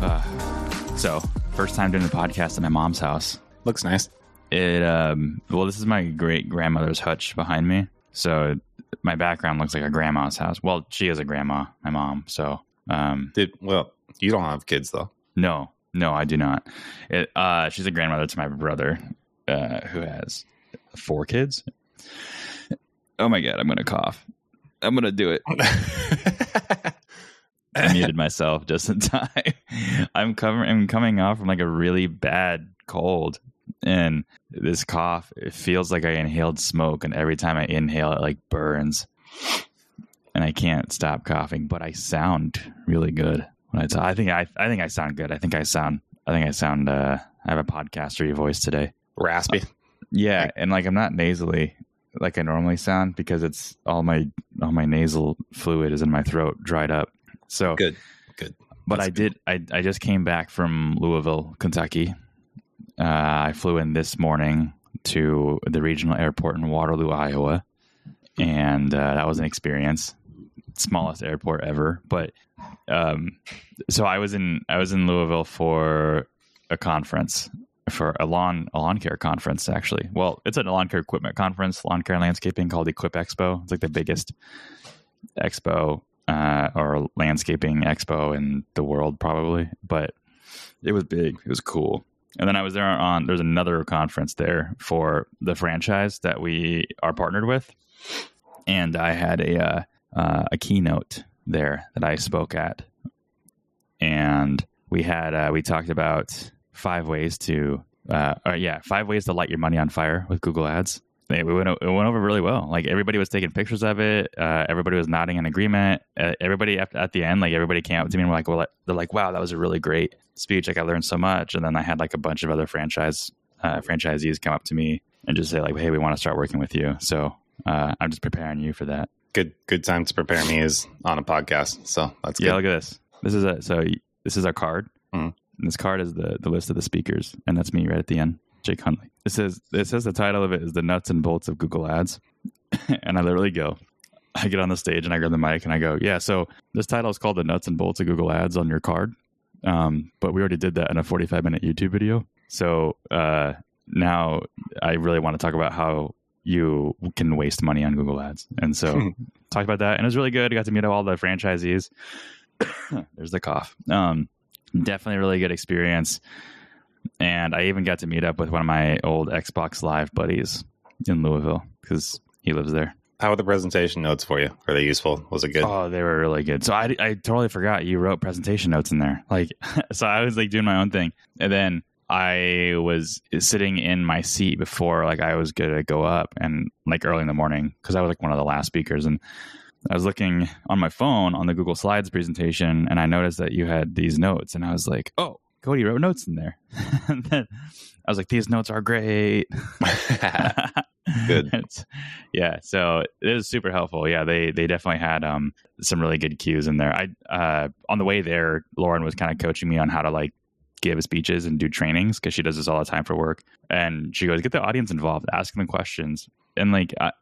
Uh, so, first time doing a podcast at my mom's house. Looks nice. It um well, this is my great grandmother's hutch behind me. So my background looks like a grandma's house. Well, she is a grandma, my mom. So um Did well, you don't have kids though. no, no, I do not. It uh she's a grandmother to my brother, uh, who has four kids. Oh my god, I'm gonna cough. I'm gonna do it. I muted myself just in time. I'm coming. I'm coming off from like a really bad cold, and this cough. It feels like I inhaled smoke, and every time I inhale, it like burns, and I can't stop coughing. But I sound really good when I talk. I think I. I think I sound good. I think I sound. I think I sound. Uh, I have a podcastery voice today. Raspy. Yeah, and like I'm not nasally like I normally sound because it's all my all my nasal fluid is in my throat, dried up. So Good. Good. but That's I did. I I just came back from Louisville, Kentucky. Uh, I flew in this morning to the regional airport in Waterloo, Iowa, and uh, that was an experience. Smallest airport ever, but um, so I was in I was in Louisville for a conference for a lawn a lawn care conference actually. Well, it's a lawn care equipment conference, lawn care and landscaping called Equip Expo. It's like the biggest expo uh, or landscaping expo in the world, probably. But it was big. It was cool. And then I was there on. There's another conference there for the franchise that we are partnered with, and I had a uh, uh, a keynote there that I spoke at, and we had uh, we talked about five ways to uh, or yeah five ways to light your money on fire with Google Ads. It went, it went over really well. Like everybody was taking pictures of it. Uh, everybody was nodding in agreement. Uh, everybody at, at the end, like everybody came up to me and were like, well, they're like, wow, that was a really great speech. Like I learned so much. And then I had like a bunch of other franchise uh, franchisees come up to me and just say like, hey, we want to start working with you. So uh, I'm just preparing you for that. Good good time to prepare me is on a podcast. So that's Yeah, good. look at this. This is a so this is our card. Mhm. And this card is the the list of the speakers, and that's me right at the end, Jake Hundley. It says it says the title of it is the nuts and bolts of Google Ads, and I literally go. I get on the stage and I grab the mic and I go, yeah. So this title is called the nuts and bolts of Google Ads on your card, um, but we already did that in a 45 minute YouTube video. So uh, now I really want to talk about how you can waste money on Google Ads, and so talked about that, and it was really good. I got to meet all the franchisees. There's the cough. Um, definitely a really good experience. And I even got to meet up with one of my old Xbox Live buddies in Louisville because he lives there. How were the presentation notes for you? Are they useful? Was it good? Oh, they were really good. So I, I totally forgot you wrote presentation notes in there. Like, so I was like doing my own thing. And then I was sitting in my seat before like I was going to go up and like early in the morning because I was like one of the last speakers. And I was looking on my phone on the Google Slides presentation and I noticed that you had these notes. And I was like, oh, Cody wrote notes in there. and then I was like, these notes are great. Good. It's- yeah, so it was super helpful. Yeah, they they definitely had um some really good cues in there. I uh on the way there, Lauren was kind of coaching me on how to like give speeches and do trainings because she does this all the time for work. And she goes, get the audience involved, ask them questions. And like I,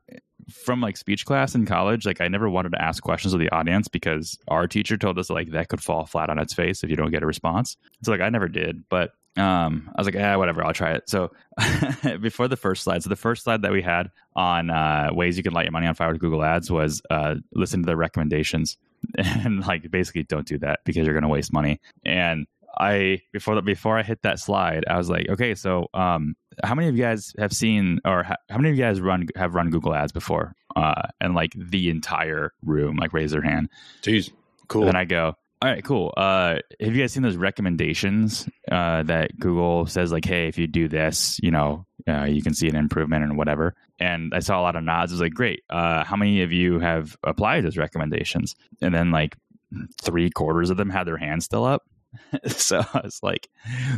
from like speech class in college, like I never wanted to ask questions of the audience because our teacher told us like that could fall flat on its face if you don't get a response. So like I never did, but um, I was like, yeah, whatever, I'll try it. So before the first slide, so the first slide that we had on uh, ways you can light your money on fire with Google Ads was uh, listen to the recommendations and like basically don't do that because you're going to waste money. And I before the, before I hit that slide, I was like, okay, so um, how many of you guys have seen or ha- how many of you guys run have run Google Ads before? Uh, and like the entire room like raise their hand. Jeez. Cool. And then I go, all right, cool. Uh, have you guys seen those recommendations uh, that Google says, like, hey, if you do this, you know, uh, you can see an improvement and whatever? And I saw a lot of nods. I was like, great. Uh, how many of you have applied those recommendations? And then, like, three quarters of them had their hands still up. so I was like,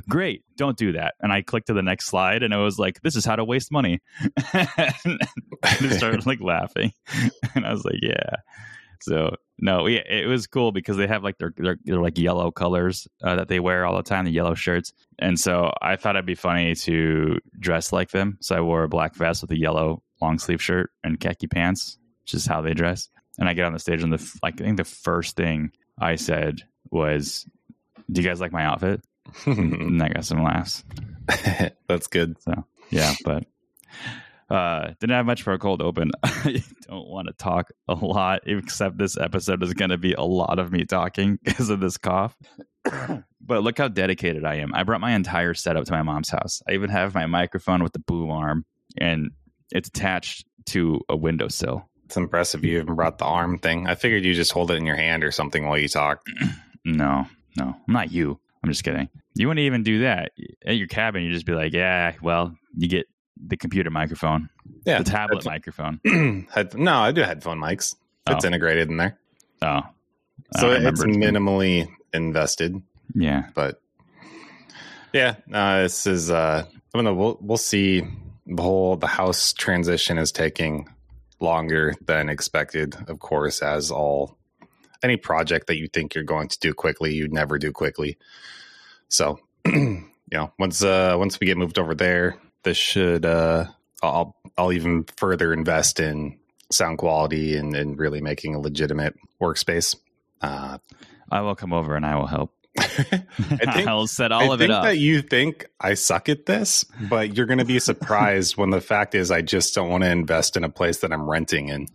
great, don't do that. And I clicked to the next slide and I was like, this is how to waste money. and I started like laughing. And I was like, yeah. So no, yeah, it was cool because they have like their their, their like yellow colors uh, that they wear all the time, the yellow shirts. And so I thought it'd be funny to dress like them. So I wore a black vest with a yellow long sleeve shirt and khaki pants, which is how they dress. And I get on the stage, and the like, I think the first thing I said was, "Do you guys like my outfit?" and I got some laughs. That's good. So yeah, but uh didn't have much for a cold open. I don't want to talk a lot, except this episode is going to be a lot of me talking because of this cough. but look how dedicated I am. I brought my entire setup to my mom's house. I even have my microphone with the boom arm, and it's attached to a windowsill. It's impressive you even brought the arm thing. I figured you just hold it in your hand or something while you talk. No, no, I'm not you. I'm just kidding. You wouldn't even do that at your cabin. You'd just be like, yeah, well, you get the computer microphone, Yeah. the tablet headphone- microphone. Head- no, I do headphone mics. It's Oh. integrated in there. Oh, So it's minimally invested. yeah. but yeah, uh, this is. Uh, I don't know. We'll we'll see. The whole the house transition is taking longer than expected. Of course, as all any project that you think you're going to do quickly, you'd never do quickly. So, you know, once uh, once we get moved over there, this should. Uh, I'll I'll even further invest in sound quality and, and really making a legitimate workspace. Uh, I will come over and I will help. I think I'll set all I of it up. that you think I suck at this, but you're going to be surprised when the fact is I just don't want to invest in a place that I'm renting in.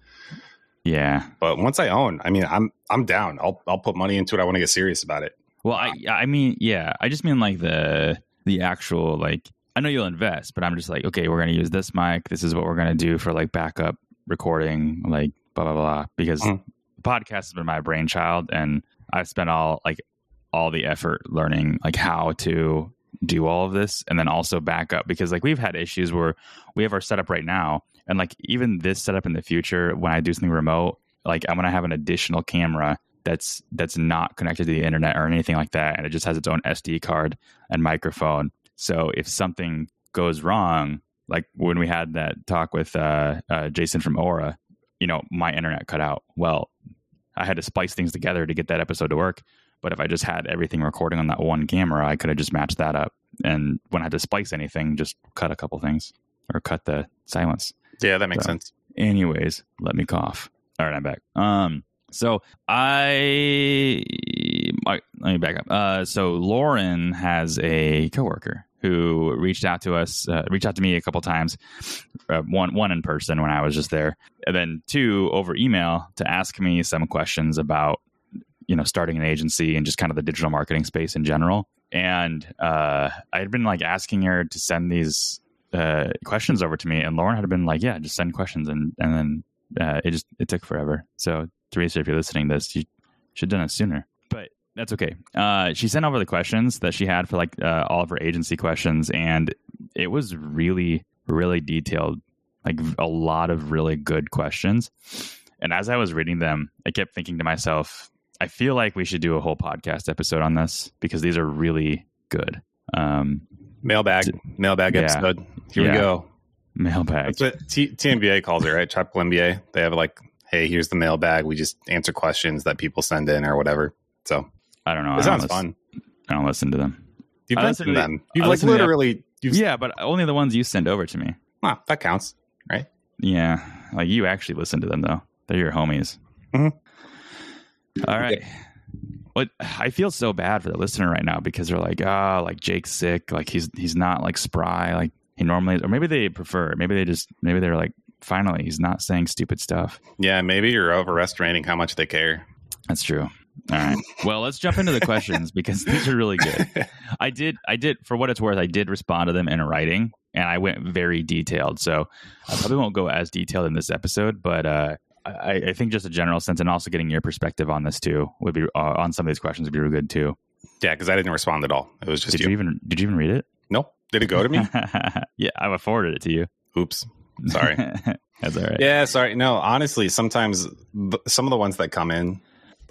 Yeah. But once I own, I mean, I'm I'm down. I'll I'll put money into it. I want to get serious about it. Well, I I mean, yeah. I just mean like the the actual like. I know you'll invest, but I'm just like, okay, we're gonna use this mic. This is what we're gonna do for like backup recording, like blah blah blah. Because Mhm. the podcast has been my brainchild, and I've spent all like all the effort learning like how to do all of this, and then also backup because like we've had issues where we have our setup right now, and like even this setup in the future when I do something remote, like I'm gonna have an additional camera that's that's not connected to the internet or anything like that, and it just has its own SD card and microphone. So if something goes wrong, like when we had that talk with uh, uh, Jason from Aura, you know, my internet cut out. Well, I had to splice things together to get that episode to work. But if I just had everything recording on that one camera, I could have just matched that up. And when I had to splice anything, just cut a couple things or cut the silence. Yeah, that makes So- sense. anyways let me cough. All right i'm back. Um so i, I let me back up. Uh so lauren has a coworker who reached out to us uh, reached out to me a couple times uh, one one in person when i was just there. And then two over email to ask me some questions about you know starting an agency and just kind of the digital marketing space in general and uh i had been like asking her to send these uh, questions over to me, and Lauren had been like, "Yeah, just send questions," and and then uh, it just it took forever. So Teresa, if you're listening to this, you should have done it sooner, but that's okay. Uh, she sent over the questions that she had for like uh, all of her agency questions, and it was really really detailed, like a lot of really good questions. And as I was reading them, I kept thinking to myself, I feel like we should do a whole podcast episode on this because these are really good. Um, Mailbag, mailbag Yeah. episode. Here Yeah. we go. mailbag. That's what T- TMBA calls it, right? Tropical MBA. They have like, hey, here's the mailbag. We just answer questions that people send in or whatever. So I don't know. I it don't sounds listen- fun. I don't listen to them. You've I listened to listen to them. You've I like literally. You've, Yeah, but only the ones you send over to me. Wow, that counts. Right? Yeah, like you actually listen to them though. They're your homies. Mhm. All right. But I feel so bad for the listener right now because they're like, ah, like Jake's sick. Like he's he's not like spry like he normally is. Or maybe they prefer. Maybe they just maybe they're like, finally, he's not saying stupid stuff. Yeah, maybe you're overestimating how much they care. That's true. All right. Well, let's jump into the questions because these are really good. I did, I did, for what it's worth, I did respond to them in writing, and I went very detailed. So I probably won't go as detailed in this episode, but uh, I, I think just a general sense, and also getting your perspective on this too would be uh, on some of these questions would be real good too. yeah, because I didn't respond at all. It was just Did you. you even did you even read it? Nope. Did it go to me? yeah, I forwarded it to you. Oops. Sorry. That's all right. Yeah, sorry. No, honestly, sometimes th- some of the ones that come in,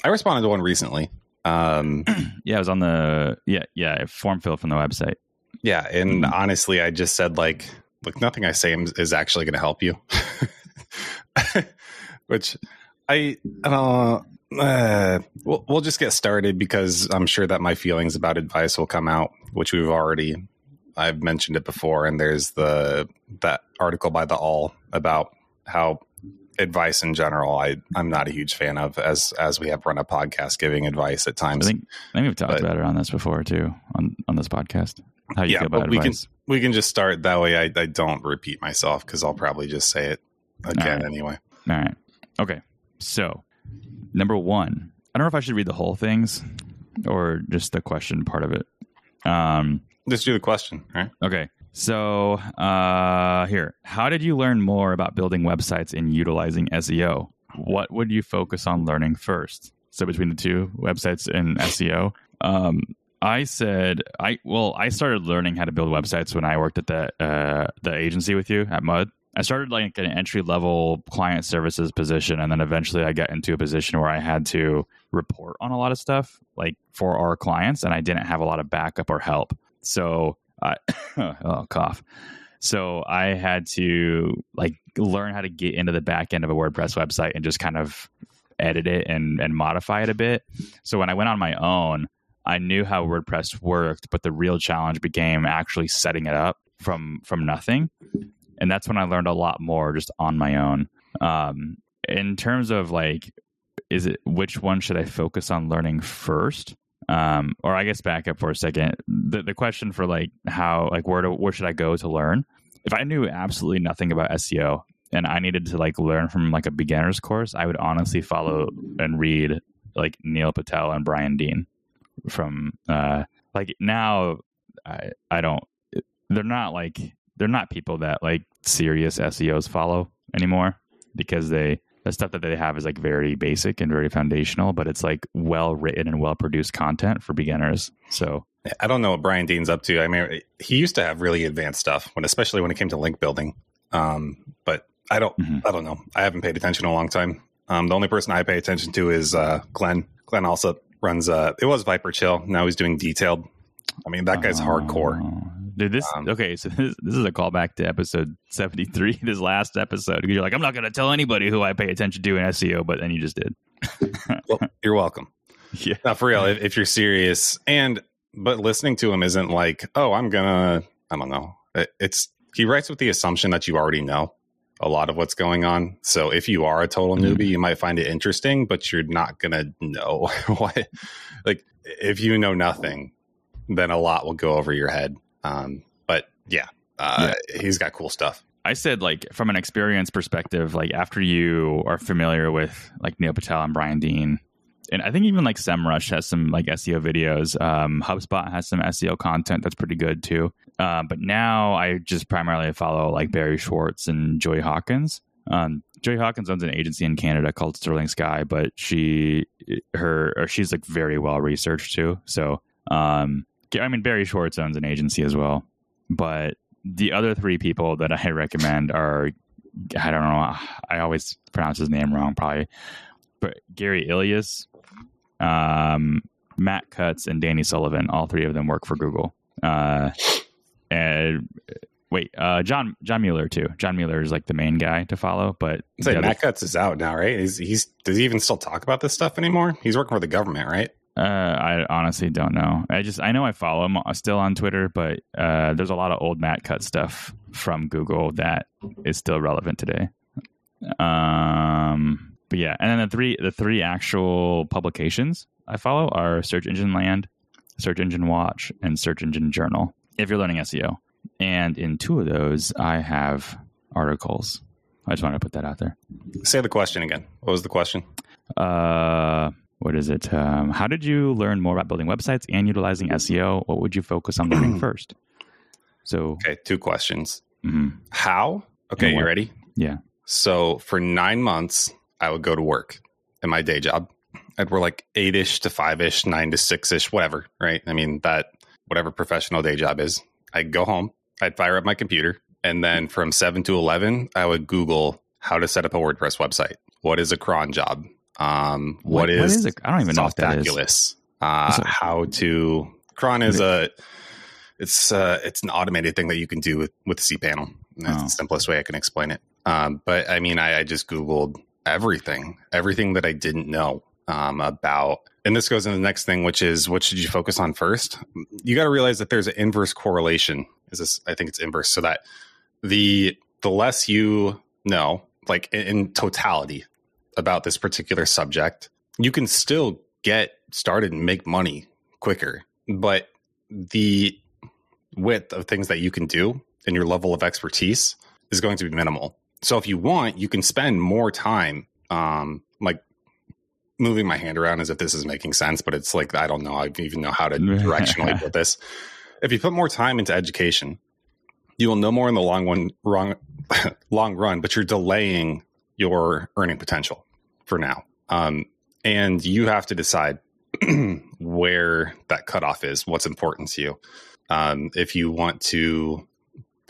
I responded to one recently. Um, Yeah, it was on the yeah yeah form fill from the website. yeah, and Mhm. honestly, I just said like, look, nothing I say is- is actually going to help you. Which I, I don't. Uh, we'll, we'll just get started because I'm sure that my feelings about advice will come out, which we've already I've mentioned it before, and there's the that article by the All about how advice in general I I'm not a huge fan of as as we have run a podcast giving advice at times. I think I think we've talked but, about it on this before too on on this podcast. How you yeah, feel about we can we can just start that way. I, I don't repeat myself because I'll probably just say it again right. anyway. All right. Okay. So number one, I don't know if I should read the whole things or just the question part of it. Um, just do the question. Right. Okay. So uh, here, how did you learn more about building websites and utilizing SEO? What would you focus on learning first? So between the two websites and SEO, um, I said I well I started learning how to build websites when I worked at the uh, the agency with you at Mud. I started like an entry level client services position, and then eventually I got into a position where I had to report on a lot of stuff like for our clients, and I didn't have a lot of backup or help. So I oh cough. So I had to like learn how to get into the back end of a WordPress website and just kind of edit it and and modify it a bit. So when I went on my own, I knew how WordPress worked, but the real challenge became actually setting it up from from nothing. And that's when I learned a lot more just on my own. Um, in terms of like, is it which one should I focus on learning first? um, or I guess back up for a second. The the question for like how like where to where should I go to learn? If I knew absolutely nothing about SEO and I needed to like learn from like a beginner's course, I would honestly follow and read like Neil Patel and Brian Dean from uh like now I I don't they're not like they're not people that like serious SEOs follow anymore because they the stuff that they have is like very basic and very foundational, but it's like well written and well produced content for beginners. So I don't know what Brian Dean's up to. I mean, he used to have really advanced stuff when, especially when it came to link building. Um, but I don't, mm-hmm. I don't know. I haven't paid attention in a long time. Um, the only person I pay attention to is uh, Glenn. Glenn also runs. Uh, it was ViperChill. Now he's doing detailed. I mean, that guy's hardcore. Dude, this um, okay. So this, this is a callback to episode seventy three, this last episode. You're like, I'm not going to tell anybody who I pay attention to in SEO, but then you just did. well, you're welcome. Yeah, now for real. If, if, you're serious, and but listening to him isn't like, oh, I'm gonna. I don't know. It, it's he writes with the assumption that you already know a lot of what's going on. So if you are a total mm-hmm. newbie, you might find it interesting, but you're not gonna know what. Like if you know nothing, then a lot will go over your head. Um, but yeah, uh, yeah, he's got cool stuff. I said like from an experience perspective, like after you are familiar with like Neil Patel and Brian Dean, and I think even like SEMrush has some like SEO videos. Um, HubSpot has some SEO content that's pretty good too. Uh, but now I just primarily follow like Barry Schwartz and Joy Hawkins. Um, Joy Hawkins owns an agency in Canada called Sterling Sky, but she her or she's like very well researched too. So um, I mean, Barry Schwartz owns an agency as well, but the other three people that I recommend are I don't know. I always pronounce his name wrong, probably, but Gary Illyes, um, Matt Cutts, and Danny Sullivan. All three of them work for Google. Uh, and wait, uh, John John Mueller too. John Mueller is like the main guy to follow, but say Matt Cutts is out now, right? He's, he's does he even still talk about this stuff anymore? He's working for the government, right? Uh, I honestly don't know. I just I know I follow him uh, still on Twitter, but uh, there's a lot of old Matt Cutts stuff from Google that is still relevant today. Um, but yeah, and then the three the three actual publications I follow are Search Engine Land, Search Engine Watch, and Search Engine Journal. If you're learning SEO, and in two of those, I have articles. I just wanted to put that out there. Say the question again. What was the question? Uh, what is it? Um, how did you learn more about building websites and utilizing SEO? What would you focus on learning first? So, okay, two questions. Mm-hmm. How? Okay, you ready? Yeah. So for nine months, I would go to work in my day job. I'd work like eight ish to five ish, nine to six ish, whatever. Right? I mean that whatever professional day job is. I'd go home. I'd fire up my computer, and then from seven to eleven, I would Google how to set up a WordPress website. What is a cron job? Um, what, what is, what is it? I don't even know what that is. Uh, how to cron is a it's uh, it's an automated thing that you can do with with cPanel. That's oh. the simplest way I can explain it. Um, but I mean, I, I, just googled everything, everything that I didn't know um, about. And this goes into the next thing, which is what should you focus on first? You got to realize that there's an inverse correlation is this I think it's inverse so that the the less you know like in, in totality about this particular subject, you can still get started and make money quicker. But the width of things that you can do and your level of expertise is going to be minimal. So if you want, you can spend more time um like moving my hand around as if this is making sense, but it's like I don't know. I even know how to directionally put this. If you put more time into education, you will know more in the long one wrong long run, but you're delaying your earning potential for now. Um, and you have to decide where that cutoff is, what's important to you. Um, if you want to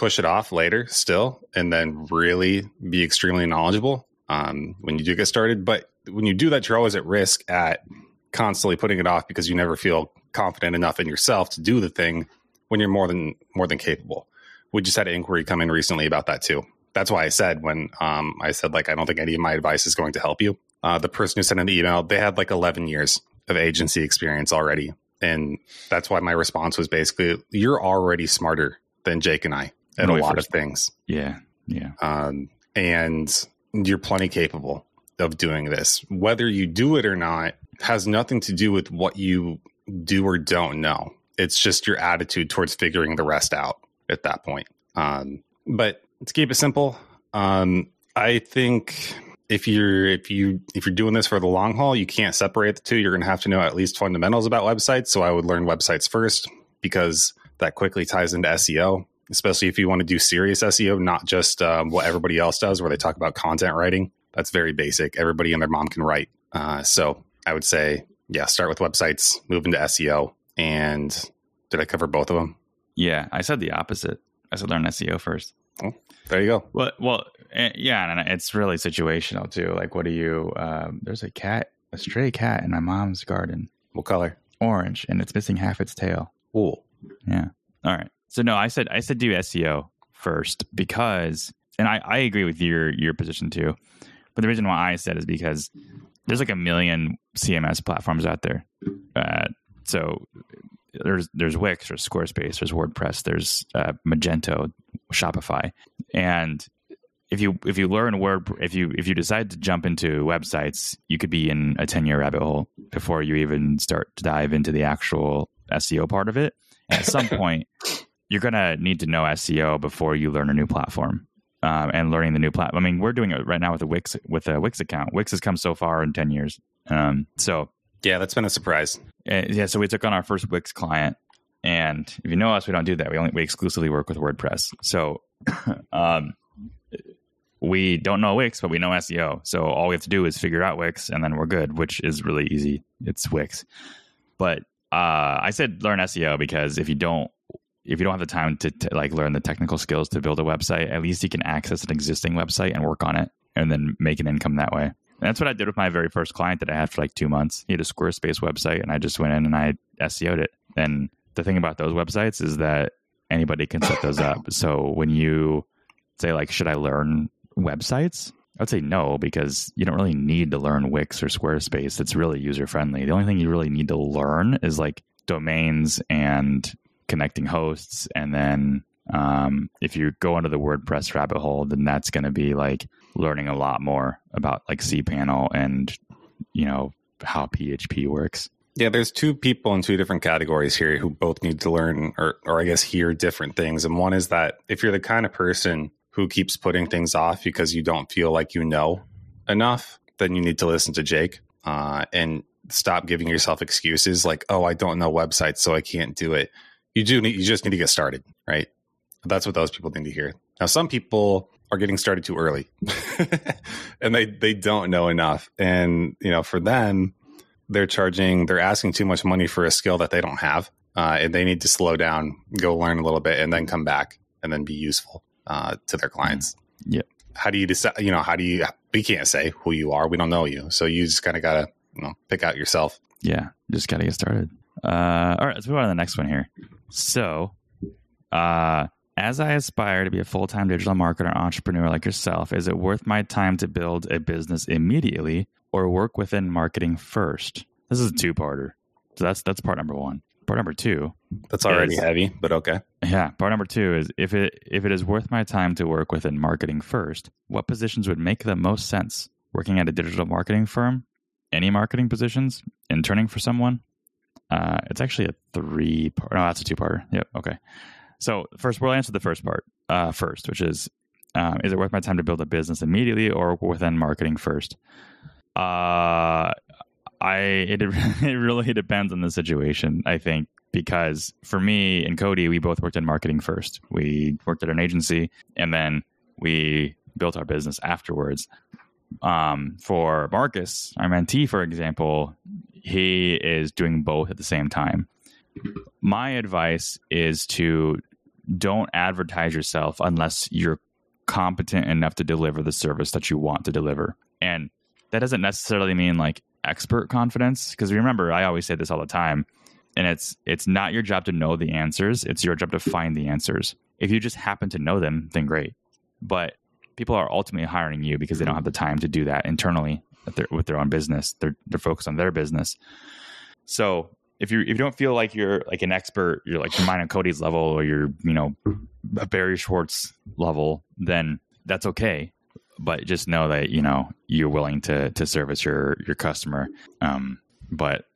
push it off later still and then really be extremely knowledgeable um, when you do get started. But when you do that, you're always at risk at constantly putting it off because you never feel confident enough in yourself to do the thing when you're more than more than capable. We just had an inquiry come in recently about that too. That's why I said when um, I said like I don't think any of my advice is going to help you. Uh, the person who sent in the email, they had like 11 years of agency experience already, and that's why my response was basically, "You're already smarter than Jake and I at a lot of things." Yeah, yeah, um, and you're plenty capable of doing this. Whether you do it or not has nothing to do with what you do or don't know. It's just your attitude towards figuring the rest out at that point. Um, but to keep it simple, um, I think if you're if you if you're doing this for the long haul, you can't separate the two. You're going to have to know at least fundamentals about websites. So I would learn websites first because that quickly ties into SEO, especially if you want to do serious SEO, not just um, what everybody else does, where they talk about content writing. That's very basic. Everybody and their mom can write. Uh, so I would say, yeah, start with websites, move into SEO. And did I cover both of them? Yeah, I said the opposite. I said learn SEO first. Oh, there you go. Well, well, eh, yeah, and it's really situational too. Like, what do you? Um, there's a cat, a stray cat in my mom's garden. What color? Orange, and it's missing half its tail. Cool. Yeah. All right. So no, I said I said do SEO first because, and I I agree with your your position too. But the reason why I said is because there's like a million CMS platforms out there. Uh, so there's there's Wix, there's Squarespace, there's WordPress, there's uh, Magento, Shopify, and if you if you learn word if you if you decide to jump into websites, you could be in a ten year rabbit hole before you even start to dive into the actual SEO part of it. And at some point, you're gonna need to know SEO before you learn a new platform. Um, and learning the new platform. I mean, we're doing it right now with a Wix with a Wix account. Wix has come so far in ten years. Um, so yeah, that's been a surprise. Uh, yeah, so we took on our first Wix client, and if you know us, we don't do that. We only we exclusively work with WordPress. So, um, we don't know Wix, but we know SEO. So all we have to do is figure out Wix, and then we're good, which is really easy. It's Wix. But uh, I said learn SEO because if you don't if you don't have the time to, like learn the technical skills to build a website, at least you can access an existing website and work on it, and then make an income that way. And that's what I did with my very first client that I had for like two months. He had a Squarespace website, and I just went in and I SEO'd it. And the thing about those websites is that anybody can set those up. So when you say like, should I learn websites? I would say no because you don't really need to learn Wix or Squarespace. It's really user friendly. The only thing you really need to learn is like domains and connecting hosts, and then um, if you go into the WordPress rabbit hole, then that's going to be like learning a lot more about like cPanel and you know how PHP works. Yeah, there's two people in two different categories here who both need to learn or or I guess hear different things. And one is that if you're the kind of person who keeps putting things off because you don't feel like you know enough, then you need to listen to Jake uh, and stop giving yourself excuses like, "Oh, I don't know websites, so I can't do it." You do need, you just need to get started, right? That's what those people need to hear. Now, some people are getting started too early and they, they don't know enough. And, you know, for them, they're charging, they're asking too much money for a skill that they don't have. Uh, and they need to slow down, go learn a little bit, and then come back and then be useful uh, to their clients. Yeah. How do you decide? You know, how do you? We can't say who you are. We don't know you, so you just kind of gotta, you know, pick out yourself. Yeah, just gotta get started. Uh, all right, let's move on to the next one here. So, uh, as I aspire to be a full time digital marketer entrepreneur like yourself, is it worth my time to build a business immediately or work within marketing first? This is a two parter. So that's that's part number one. Part number two. That's already is- heavy, but okay. Yeah, part number two is if it if it is worth my time to work within marketing first, what positions would make the most sense? Working at a digital marketing firm, any marketing positions, interning for someone. Uh, it's actually a three part. No, that's a two parter. Yep. Okay. So first, we'll answer the first part uh, first, which is: um, Is it worth my time to build a business immediately or within marketing first? Uh, I it it really depends on the situation. I think because for me and Cody, we both worked in marketing first. We worked at an agency and then we built our business afterwards. Um, for Marcus, our mentee, for example, he is doing both at the same time. My advice is to don't advertise yourself unless you're competent enough to deliver the service that you want to deliver. And that doesn't necessarily mean like expert confidence because remember I always say this all the time and it's it's not your job to know the answers it's your job to find the answers. If you just happen to know them then great. But people are ultimately hiring you because they don't have the time to do that internally with their, with their own business. They're they're focused on their business. So if you if you don't feel like you're like an expert you're like mine and Cody's level or you're you know a Barry Schwartz level then that's okay. But just know that you know you're willing to to service your your customer. Um but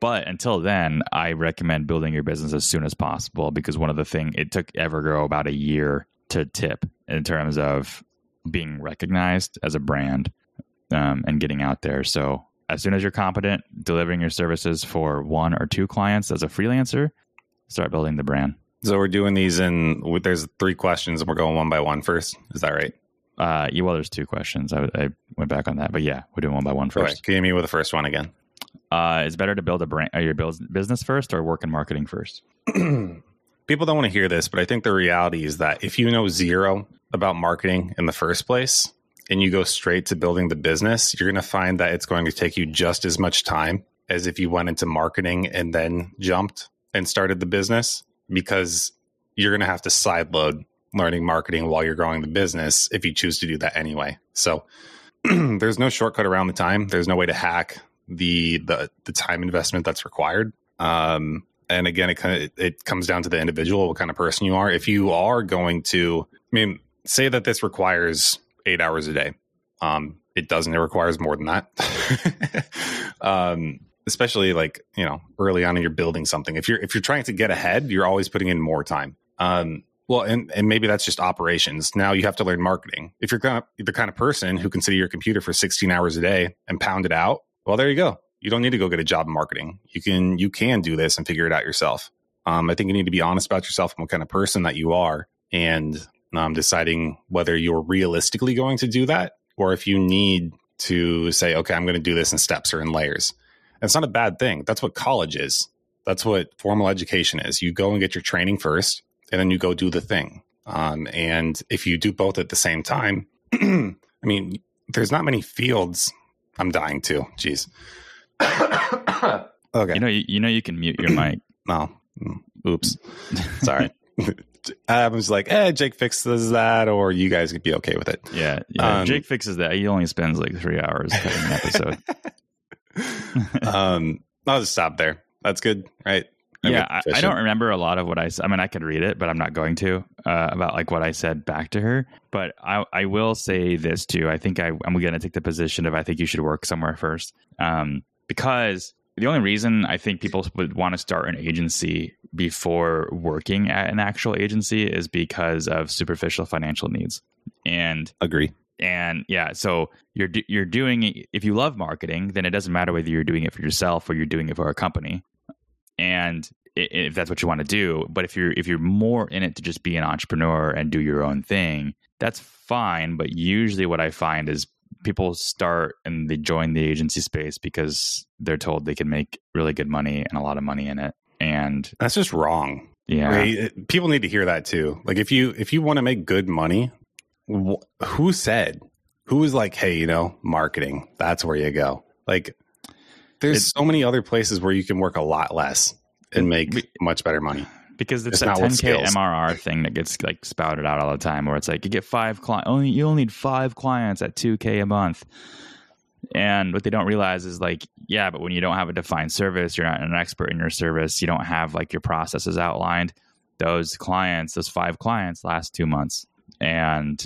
but until then i recommend building your business as soon as possible because one of the thing it took evergrow about a year to tip in terms of being recognized as a brand um, and getting out there. So as soon as you're competent delivering your services for one or two clients as a freelancer start building the brand So we're doing these in. There's three questions, and we're going one by one first. Is that right? uh yeah, well there's two questions I, I went back on that but yeah we're doing one by one first. Okay. Can you meet with the first one again? uh, is better to build a brand, uh, your business first or work in marketing first? People don't want to hear this, but I think the reality is that if you know zero about marketing in the first place and you go straight to building the business, you're going to find that it's going to take you just as much time as if you went into marketing and then jumped and started the business because you're going to have to sideload learning marketing while you're growing the business if you choose to do that anyway. So there's no shortcut around the time. There's no way to hack the the, the time investment that's required. Um, and again, it kind of it comes down to the individual, what kind of person you are. If you are going to, I mean, say that this requires eight hours a day. Um, it doesn't. It requires more than that. um, especially like you know early on in you're building something. If you're if you're trying to get ahead, you're always putting in more time. Um, well, and and maybe that's just operations. Now you have to learn marketing. If you're kind of the kind of person who can sit at your computer for 16 hours a day and pound it out, well, there you go. You don't need to go get a job in marketing. You can you can do this and figure it out yourself. Um, I think you need to be honest about yourself and what kind of person that you are, and um, deciding whether you're realistically going to do that or if you need to say, okay, I'm going to do this in steps or in layers. And it's not a bad thing. That's what college is. That's what formal education is. You go and get your training first, and then you go do the thing. Um, and if you do both at the same time, I mean, there's not many fields. I'm dying too. Jeez. okay. You know, you, you know, you can mute your mic. Oh, mm, oops. Sorry. I was like, eh, Jake fixes that, or you guys could be okay with it. Yeah, yeah. Um, Jake fixes that. He only spends like three hours cutting an episode. um, I'll just stop there. That's good, right? I'm yeah, I, I don't remember a lot of what I. I mean, I could read it, but I'm not going to uh, about like what I said back to her. But I, I will say this too. I think I, I'm going to take the position of I think you should work somewhere first, um, because the only reason I think people would want to start an agency before working at an actual agency is because of superficial financial needs, and agree. and yeah so you're you're doing it if you love marketing then it doesn't matter whether you're doing it for yourself or you're doing it for a company. And if that's what you want to do but if you're if you're more in it to just be an entrepreneur and do your own thing that's fine. But usually what i find is people start and they join the agency space because they're told they can make really good money and a lot of money in it and That's just wrong. yeah Right? People need to hear that too. Like if you if you want to make good money, wh- who said? Who was like, hey, you know, marketing? That's where you go. Like, there's so many other places where you can work a lot less and make much better money. because it's It's that 10k. MRR thing that gets like spouted out all the time, where it's like you get five clients, only you only need five clients at 2k a month, And what they don't realize is like, yeah, but when you don't have a defined service, you're not an expert in your service, you don't have like your processes outlined. Those clients, those five clients, last two months, and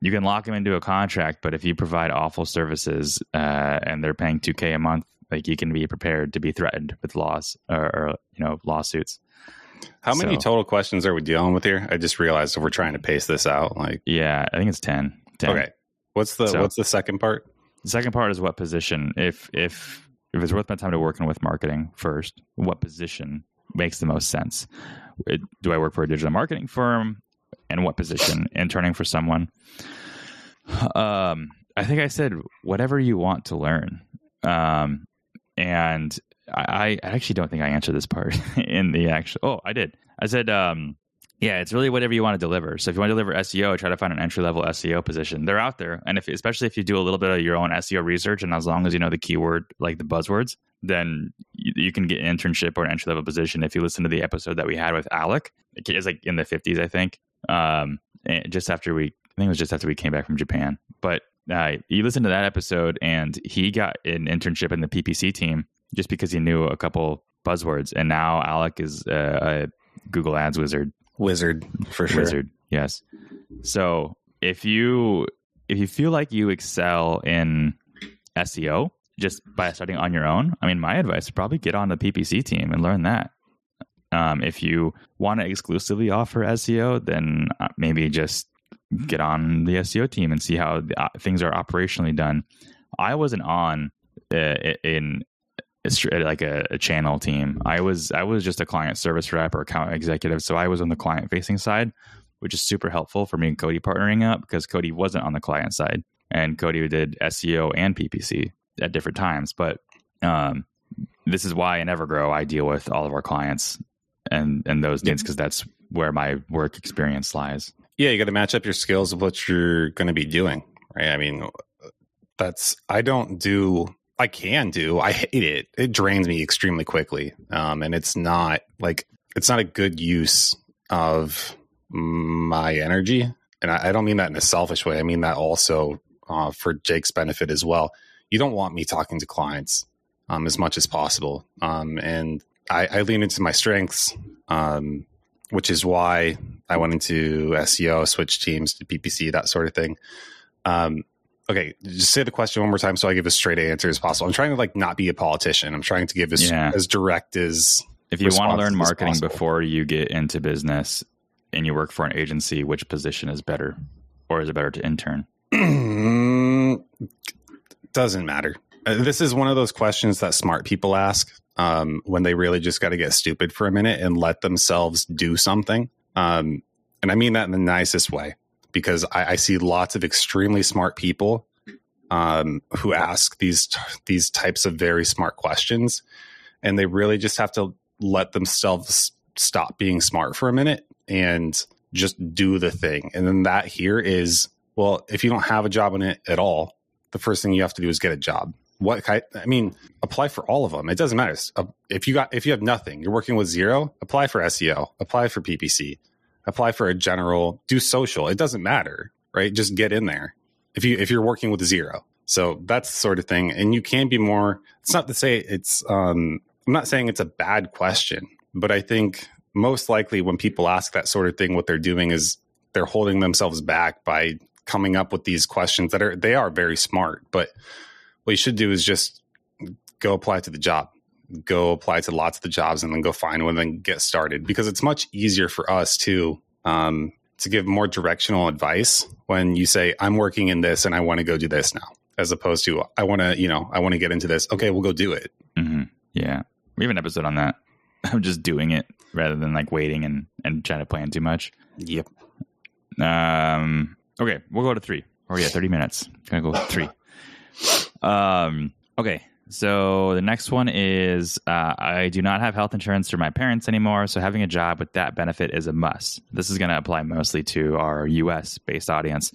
you can lock them into a contract. But if you provide awful services uh, and they're paying two k a month, like you can be prepared to be threatened with loss or, or you know lawsuits. How many so, total questions are we dealing with here? I just realized if we're trying to pace this out, like yeah, I think it's 10. 10. Okay, what's the so, what's the second part? The second part is what position. If if if it's worth my time to work in with marketing first, what position makes the most sense? It, do I work for a digital marketing firm? And what position? Interning for someone. Um, I think I said whatever you want to learn. Um, and I, I actually don't think I answered this part in the actual. Oh, I did. I said, um, yeah, it's really whatever you want to deliver. So if you want to deliver SEO, try to find an entry level SEO position. They're out there, and if especially if you do a little bit of your own SEO research, and as long as you know the keyword, like the buzzwords, then you, you can get an internship or an entry level position. If you listen to the episode that we had with Alec, it's like in the fifties, I think. Um, just after we, I think it was just after we came back from Japan. But uh, you listen to that episode, and he got an internship in the PPC team just because he knew a couple buzzwords, and now Alec is uh, a Google Ads wizard wizard for sure. Wizard, yes. So if you if you feel like you excel in SEO just by starting on your own, I mean, my advice is probably get on the PPC team and learn that. Um, if you want to exclusively offer SEO, then uh, maybe just get on the SEO team and see how the, uh, things are operationally done. I wasn't on uh, in like a, a, channel team. I was I was just a client service rep or account executive, so I was on the client facing side, which is super helpful for me and Cody partnering up because Cody wasn't on the client side, and Cody did SEO and PPC at different times. But um, this is why in Evergrow I deal with all of our clients and and those things because that's where my work experience lies. Yeah, you got to match up your skills with what you're going to be doing, right? I mean, that's I don't do I can do. I hate it. It drains me extremely quickly. Um, and it's not like it's not a good use of my energy. And I, I don't mean that in a selfish way. I mean that also uh, for Jake's benefit as well. You don't want me talking to clients um, as much as possible. Um, and I, I, lean into my strengths, um, which is why I went into SEO, switch teams to PPC, that sort of thing. Um, okay, just say the question one more time so I give as straight answer as possible. I'm trying to like not be a politician. I'm trying to give as yeah. as direct as if you want to learn marketing before you get into business and you work for an agency, which position is better, or is it better to intern? Doesn't matter. Uh, this is one of those questions that smart people ask um, when they really just got to get stupid for a minute and let themselves do something. Um, and I mean that in the nicest way because I, I see lots of extremely smart people um, who ask these these types of very smart questions, and they really just have to let themselves stop being smart for a minute and just do the thing. And then that here is well, if you don't have a job in it at all, the first thing you have to do is get a job. What I mean, apply for all of them. It doesn't matter if you got if you have nothing, you're working with zero. Apply for SEO. Apply for PPC apply for a general, do social. It doesn't matter, right? Just get in there. If you if you're working with zero. So that's the sort of thing. And you can be more it's not to say it's um I'm not saying it's a bad question, but I think most likely when people ask that sort of thing, what they're doing is they're holding themselves back by coming up with these questions that are they are very smart. But what you should do is just go apply to the job go apply to lots of the jobs and then go find one and get started. Because it's much easier for us to um, to give more directional advice when you say i'm working in this and i want to go do this now as opposed to i want to you know i want to get into this. Okay we'll go do it. Mm-hmm. yeah. We have an episode on that i'm just doing it rather than like waiting and and trying to plan too much. Yep. Um okay we'll go to three. Or yeah 30 minutes. Gonna go three. Um okay so the next one is uh, I do not have health insurance through my parents anymore, so having a job with that benefit is a must. This is going to apply mostly to our U.S. based audience.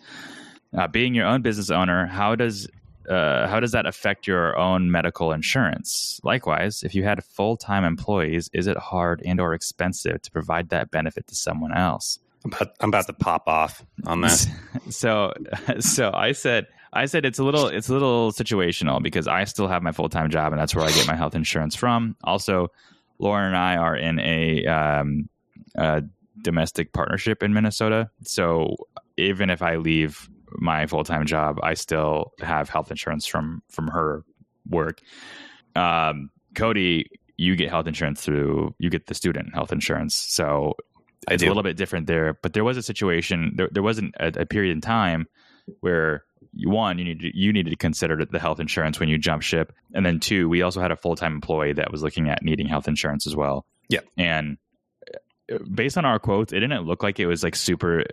Uh, being your own business owner, how does uh, how does that affect your own medical insurance? Likewise, if you had full time employees, is it hard and or expensive to provide that benefit to someone else? I'm about, I'm about to pop off on that. So, so I said I said it's a little it's a little situational because I still have my full time job and that's where I get my health insurance from. Also, Lauren and I are in a, um, a domestic partnership in Minnesota, so even if I leave my full time job, I still have health insurance from from her work. Um, Cody, you get health insurance through you get the student health insurance, so it's a little bit different there. But there was a situation there, there wasn't a, a period in time where one you need you needed to consider the health insurance when you jump ship, and then two, we also had a full time employee that was looking at needing health insurance as well. Yeah, and uh, based on our quotes, it didn't look like it was like super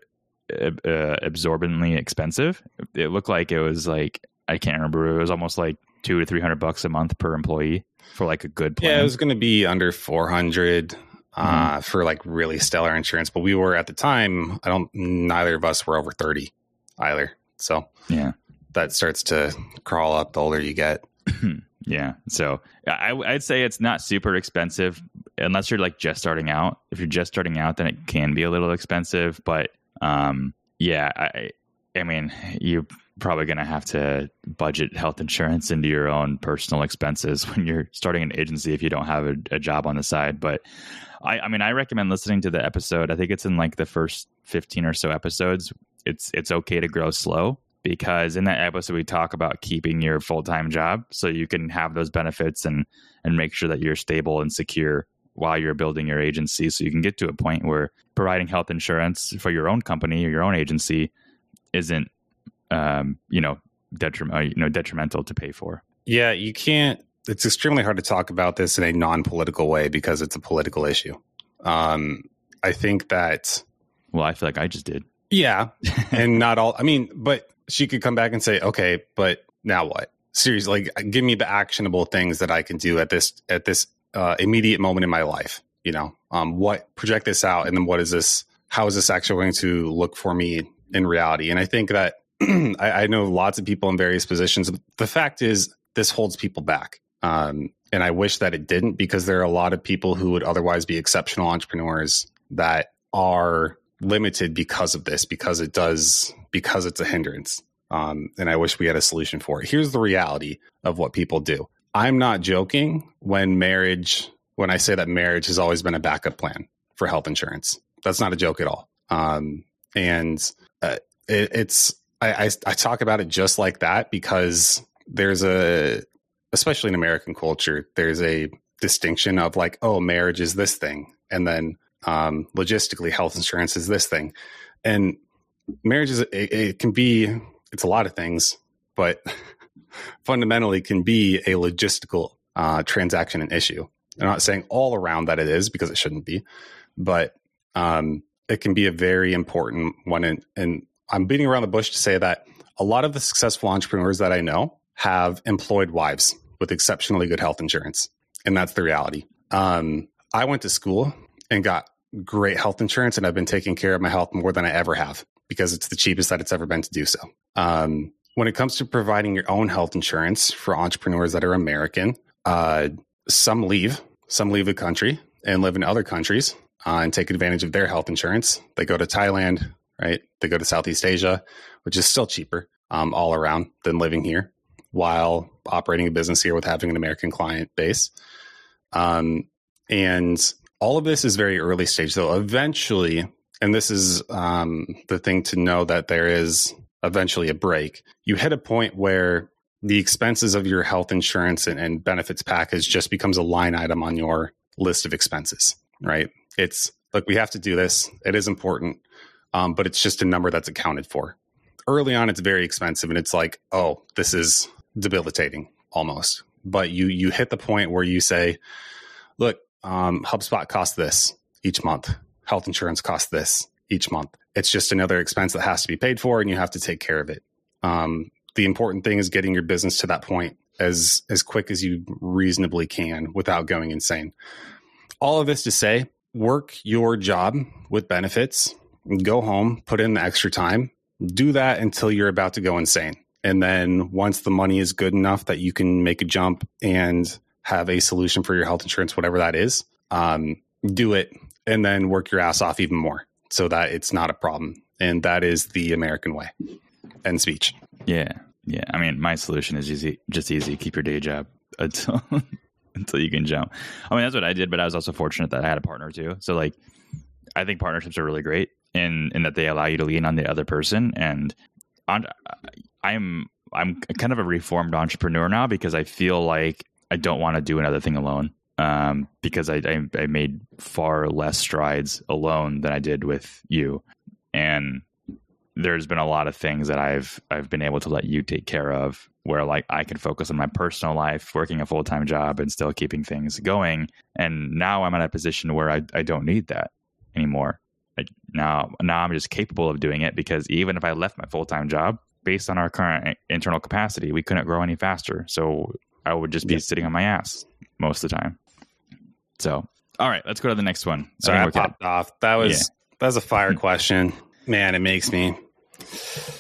uh, uh, absorbently expensive. It looked like it was like I can't remember. It was almost like two to three hundred bucks a month per employee for like a good plan. Yeah, it was going to be under four hundred uh, mm-hmm. for like really stellar insurance. But we were at the time. I don't. Neither of us were over thirty either. So yeah, that starts to crawl up the older you get. yeah. So I, I'd say it's not super expensive unless you're like just starting out. If you're just starting out, then it can be a little expensive. But um, yeah, I, I mean, you're probably going to have to budget health insurance into your own personal expenses when you're starting an agency if you don't have a, a job on the side. But I, I mean, I recommend listening to the episode. I think it's in like the first 15 or so episodes. It's it's okay to grow slow because in that episode we talk about keeping your full-time job so you can have those benefits and and make sure that you're stable and secure while you're building your agency. So you can get to a point where providing health insurance for your own company or your own agency isn't um, you know detrimental uh, you know detrimental to pay for. Yeah you can't it's extremely hard to talk about this in a non-political way because it's a political issue. Um, i think that well i feel like i just did yeah and not all i mean but she could come back and say okay but now what seriously like give me the actionable things that i can do at this at this uh, immediate moment in my life. You know, um, what project this out, and then what is this? How is this actually going to look for me in reality? And I think that I, I, know lots of people in various positions. The fact is, this holds people back. Um, and I wish that it didn't because there are a lot of people who would otherwise be exceptional entrepreneurs that are limited because of this, because it does, because it's a hindrance. Um, and I wish we had a solution for it. Here's the reality of what people do. I'm not joking when marriage, when I say that marriage has always been a backup plan for health insurance. That's not a joke at all. Um, and uh, it, it's, I, I, I talk about it just like that because there's a, especially in American culture, there's a distinction of like, oh, marriage is this thing. And then um, logistically, health insurance is this thing. And marriage is, it, it can be, it's a lot of things, but fundamentally can be a logistical uh, transaction and issue. I'm not saying all around that it is because it shouldn't be, but um, it can be a very important one. And, and I'm beating around the bush to say that a lot of the successful entrepreneurs that I know have employed wives with exceptionally good health insurance. And that's the reality. Um, I went to school and got great health insurance, and I've been taking care of my health more than I ever have because it's the cheapest that it's ever been to do so. Um, when it comes to providing your own health insurance for entrepreneurs that are American, uh, some leave, some leave the country and live in other countries uh, and take advantage of their health insurance. They go to Thailand, right? They go to Southeast Asia, which is still cheaper um, all around than living here while operating a business here with having an American client base. Um, and all of this is very early stage, though. Eventually, and this is um, the thing to know that there is eventually a break, you hit a point where the expenses of your health insurance and, and benefits package just becomes a line item on your list of expenses, right? It's like we have to do this. It is important, um, but it's just a number that's accounted for. Early on, it's very expensive, and it's like, oh, this is debilitating almost. But you you hit the point where you say, look, um, HubSpot costs this each month. Health insurance costs this each month it's just another expense that has to be paid for and you have to take care of it. Um, the important thing is getting your business to that point as as quick as you reasonably can without going insane. All of this to say, work your job with benefits, go home, put in the extra time, do that until you're about to go insane. And then once the money is good enough that you can make a jump and have a solution for your health insurance, whatever that is, um, do it and then work your ass off even more so that it's not a problem. And that is the American way. End speech. Yeah. Yeah, I mean, my solution is easy, just easy. Keep your day job until until you can jump. I mean, that's what I did, but I was also fortunate that I had a partner too. So like, I think partnerships are really great in in that they allow you to lean on the other person. And on, I'm I'm kind of a reformed entrepreneur now because I feel like I don't want to do another thing alone. Um, because I, I I made far less strides alone than I did with you, and there's been a lot of things that I've I've been able to let you take care of where like I can focus on my personal life, working a full time job and still keeping things going. And now I'm at a position where I, I don't need that anymore. Like now now I'm just capable of doing it because even if I left my full time job, based on our current internal capacity, we couldn't grow any faster. So I would just be yeah. sitting on my ass most of the time. So all right, let's go to the next one. Sorry, I, I popped off. That was yeah. that was a fire question. Man, it makes me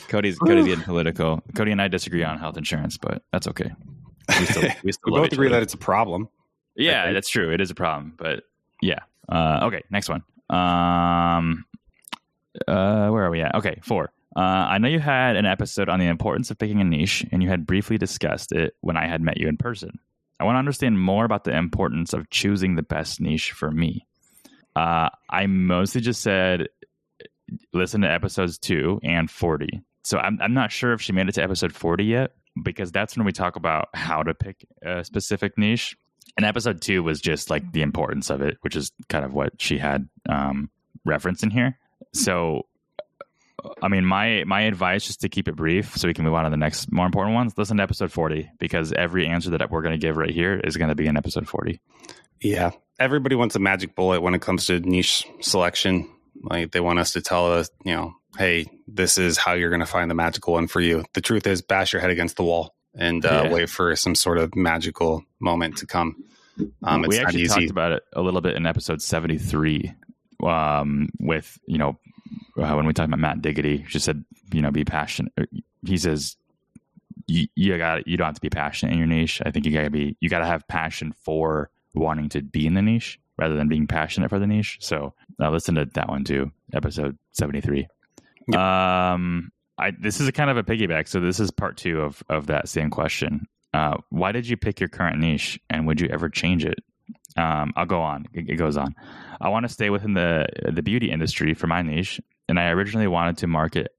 Cody's Cody's getting political. Cody and I disagree on health insurance, but that's okay. We still we, still we both agree other. that it's a problem. Yeah, that's true. It is a problem, but yeah. Uh, okay, next one. Um, uh, where are we at? Okay, four. Uh, I know you had an episode on the importance of picking a niche, and you had briefly discussed it when I had met you in person. I want to understand more about the importance of choosing the best niche for me. Uh, I mostly just said listen to episodes two and 40. So I'm, I'm not sure if she made it to episode 40 yet, because that's when we talk about how to pick a specific niche. And episode two was just like the importance of it, which is kind of what she had um, referenced in here. So, I mean, my my advice just to keep it brief so we can move on to the next more important ones. Listen to episode 40 because every answer that we're going to give right here is going to be in episode 40. Yeah. Everybody wants a magic bullet when it comes to niche selection. Like they want us to tell us, you know, hey, this is how you're going to find the magical one for you. The truth is, bash your head against the wall and uh, yeah. wait for some sort of magical moment to come. Um, we actually talked about it a little bit in episode 73 um, with, you know, uh, when we talked about Matt Diggity, she said, you know, be passionate. He says, you, you got you don't have to be passionate in your niche. I think you gotta be you gotta have passion for wanting to be in the niche rather than being passionate for the niche. So uh, listen to that one too, episode 73. Yep. Um, I, this is a kind of a piggyback. So this is part two of, of that same question. Uh, why did you pick your current niche and would you ever change it? Um, I'll go on. It, it goes on. I want to stay within the the beauty industry for my niche, and I originally wanted to market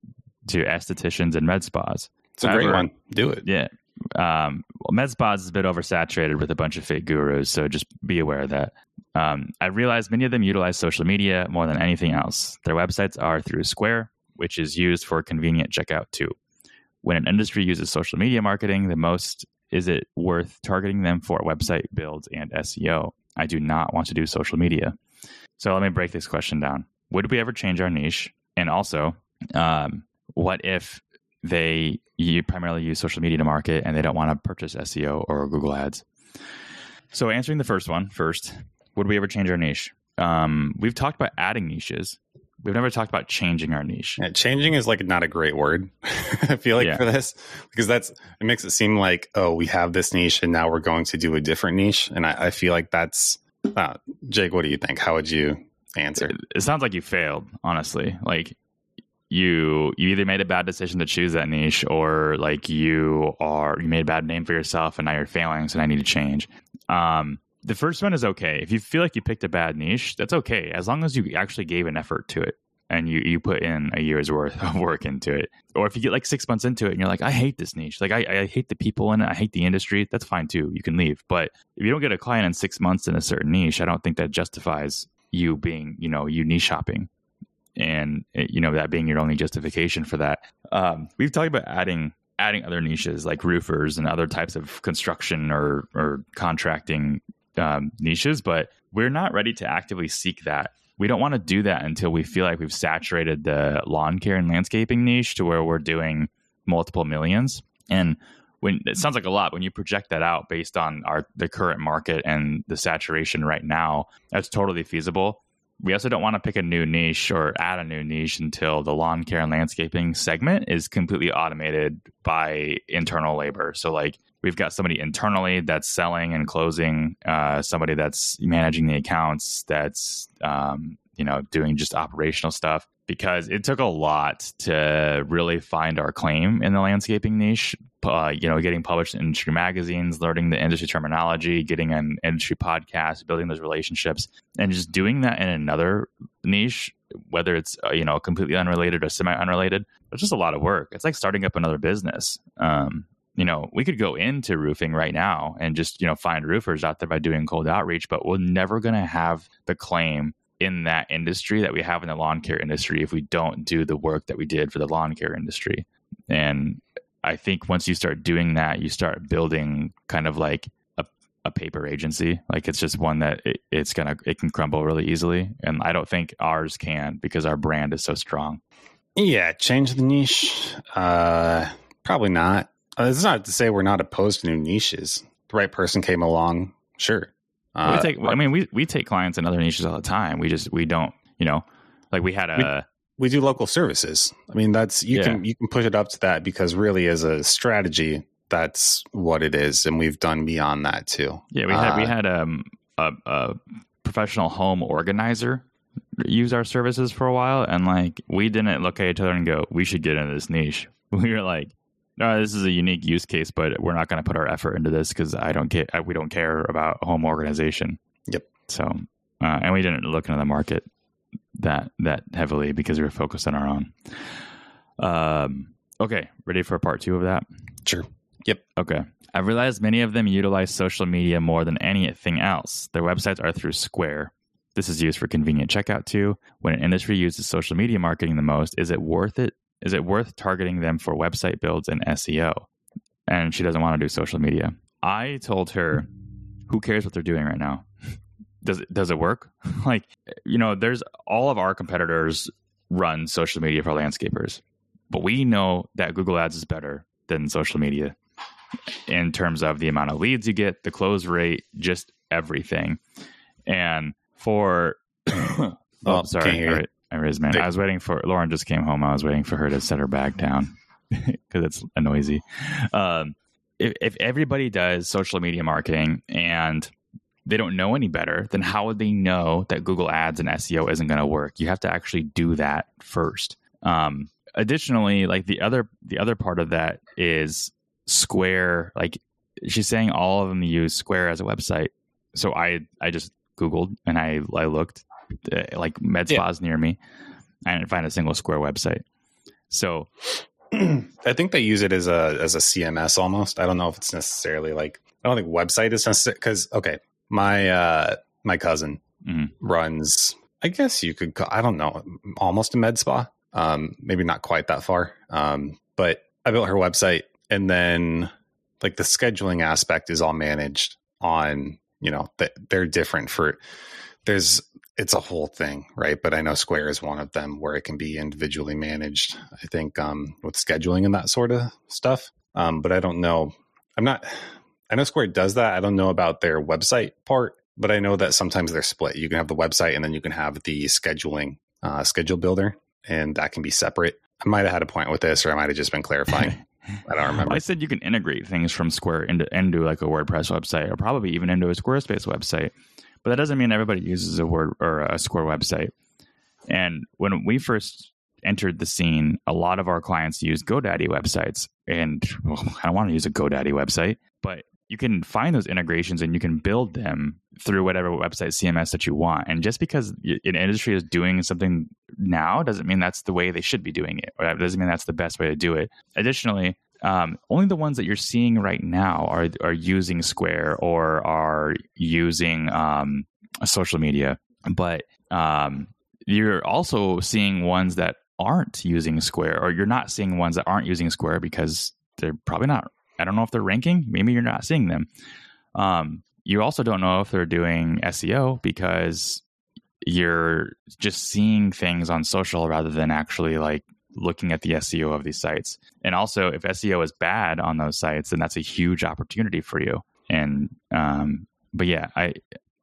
to estheticians and med spas. It's a However, great one. Do it. Yeah. Um, well, med spas is a bit oversaturated with a bunch of fake gurus, so just be aware of that. Um, I realized many of them utilize social media more than anything else. Their websites are through Square, which is used for convenient checkout too. When an industry uses social media marketing, the most is it worth targeting them for website builds and SEO? I do not want to do social media. So let me break this question down. Would we ever change our niche? And also, um, what if they you primarily use social media to market and they don't want to purchase SEO or Google Ads? So answering the first one first, would we ever change our niche? Um, we've talked about adding niches. We've never talked about changing our niche. Yeah, changing is like not a great word. I feel like yeah. for this because that's it makes it seem like oh we have this niche and now we're going to do a different niche, and I, I feel like that's uh, Jake. What do you think? How would you answer? It, it sounds like you failed. Honestly, like you you either made a bad decision to choose that niche or like you are you made a bad name for yourself and now you're failing so i need to change um the first one is okay. If you feel like you picked a bad niche, that's okay as long as you actually gave an effort to it and you you put in a year's worth of work into it. Or if you get like six months into it and you're like, I hate this niche, like I, I hate the people in it, I hate the industry, that's fine too. You can leave. But if you don't get a client in six months in a certain niche, I don't think that justifies you being, you know, you niche shopping and eh, you know that being your only justification for that. Um, we've talked about adding adding other niches like roofers and other types of construction or or contracting um, niches, but we're not ready to actively seek that. We don't want to do that until we feel like we've saturated the lawn care and landscaping niche to where we're doing multiple millions. And when it sounds like a lot when you project that out based on our the current market and the saturation right now, that's totally feasible. We also don't want to pick a new niche or add a new niche until the lawn care and landscaping segment is completely automated by internal labor. So like we've got somebody internally that's selling and closing, uh, somebody that's managing the accounts, that's um, you know doing just operational stuff. Because it took a lot to really find our claim in the landscaping niche uh, you know, getting published in industry magazines, learning the industry terminology, getting an industry podcast, building those relationships, and just doing that in another niche, whether it's uh, you know completely unrelated or semi unrelated, it's just a lot of work. It's like starting up another business. Um, you know, we could go into roofing right now and just you know find roofers out there by doing cold outreach, but we're never going to have the claim in that industry that we have in the lawn care industry if we don't do the work that we did for the lawn care industry. And I think once you start doing that, you start building kind of like a, a paper agency. Like it's just one that it, it's gonna it can crumble really easily, and I don't think ours can because our brand is so strong. Yeah, change the niche. Uh, probably not. Uh, it's not to say we're not opposed to new niches. The right person came along, sure. Uh, we take. I mean, we we take clients in other niches all the time. We just we don't. You know, like we had a we do local services. I mean, that's you yeah. can you can push it up to that because really, as a strategy, that's what it is, and we've done beyond that too. Yeah, we had uh, we had um, a, a professional home organizer use our services for a while, and like we didn't look at each other and go, "We should get into this niche." We were like, "No, this is a unique use case, but we're not going to put our effort into this because I don't get we don't care about home organization." Yep. So, uh, and we didn't look into the market that that heavily because we were focused on our own. Um, okay, ready for part two of that? Sure. Yep. Okay. I've realized many of them utilize social media more than anything else. Their websites are through Square. This is used for convenient checkout too. When an industry uses social media marketing the most, is it worth it? Is it worth targeting them for website builds and SEO? And she doesn't want to do social media. I told her, who cares what they're doing right now? does it does it work? like you know, there's all of our competitors run social media for landscapers, but we know that Google Ads is better than social media in terms of the amount of leads you get, the close rate, just everything. And for oh, oh sorry, I, I raised man. I was waiting for Lauren. Just came home. I was waiting for her to set her bag down because it's a noisy. Um, if, if everybody does social media marketing and they don't know any better, then how would they know that Google Ads and SEO isn't going to work? You have to actually do that first. Um, additionally, like the other the other part of that is Square. Like she's saying, all of them use Square as a website. So I I just Googled and I I looked like med spas yeah. near me. I didn't find a single Square website. So I think they use it as a as a CMS almost. I don't know if it's necessarily like I don't think website is necessary because okay, my uh my cousin mm-hmm. runs I guess you could I don't know, almost a med spa. Um maybe not quite that far. Um but I built her website and then like the scheduling aspect is all managed on, you know, they're different for there's it's a whole thing, right? But I know Square is one of them where it can be individually managed. I think um, with scheduling and that sort of stuff. Um, but I don't know. I'm not. I know Square does that. I don't know about their website part, but I know that sometimes they're split. You can have the website and then you can have the scheduling uh, schedule builder, and that can be separate. I might have had a point with this, or I might have just been clarifying. I don't remember. I said you can integrate things from Square into into like a WordPress website, or probably even into a Squarespace website. But that doesn't mean everybody uses a Word or a Square website. And when we first entered the scene, a lot of our clients use GoDaddy websites, and well, I don't want to use a GoDaddy website, but you can find those integrations and you can build them through whatever website CMS that you want. And just because an industry is doing something now doesn't mean that's the way they should be doing it, or that doesn't mean that's the best way to do it. Additionally, um, only the ones that you're seeing right now are are using Square or are using um, social media, but um, you're also seeing ones that aren't using Square, or you're not seeing ones that aren't using Square because they're probably not I don't know if they're ranking. Maybe you're not seeing them. Um, you also don't know if they're doing SEO because you're just seeing things on social rather than actually like looking at the SEO of these sites. And also, if SEO is bad on those sites, then that's a huge opportunity for you. And um, but yeah, I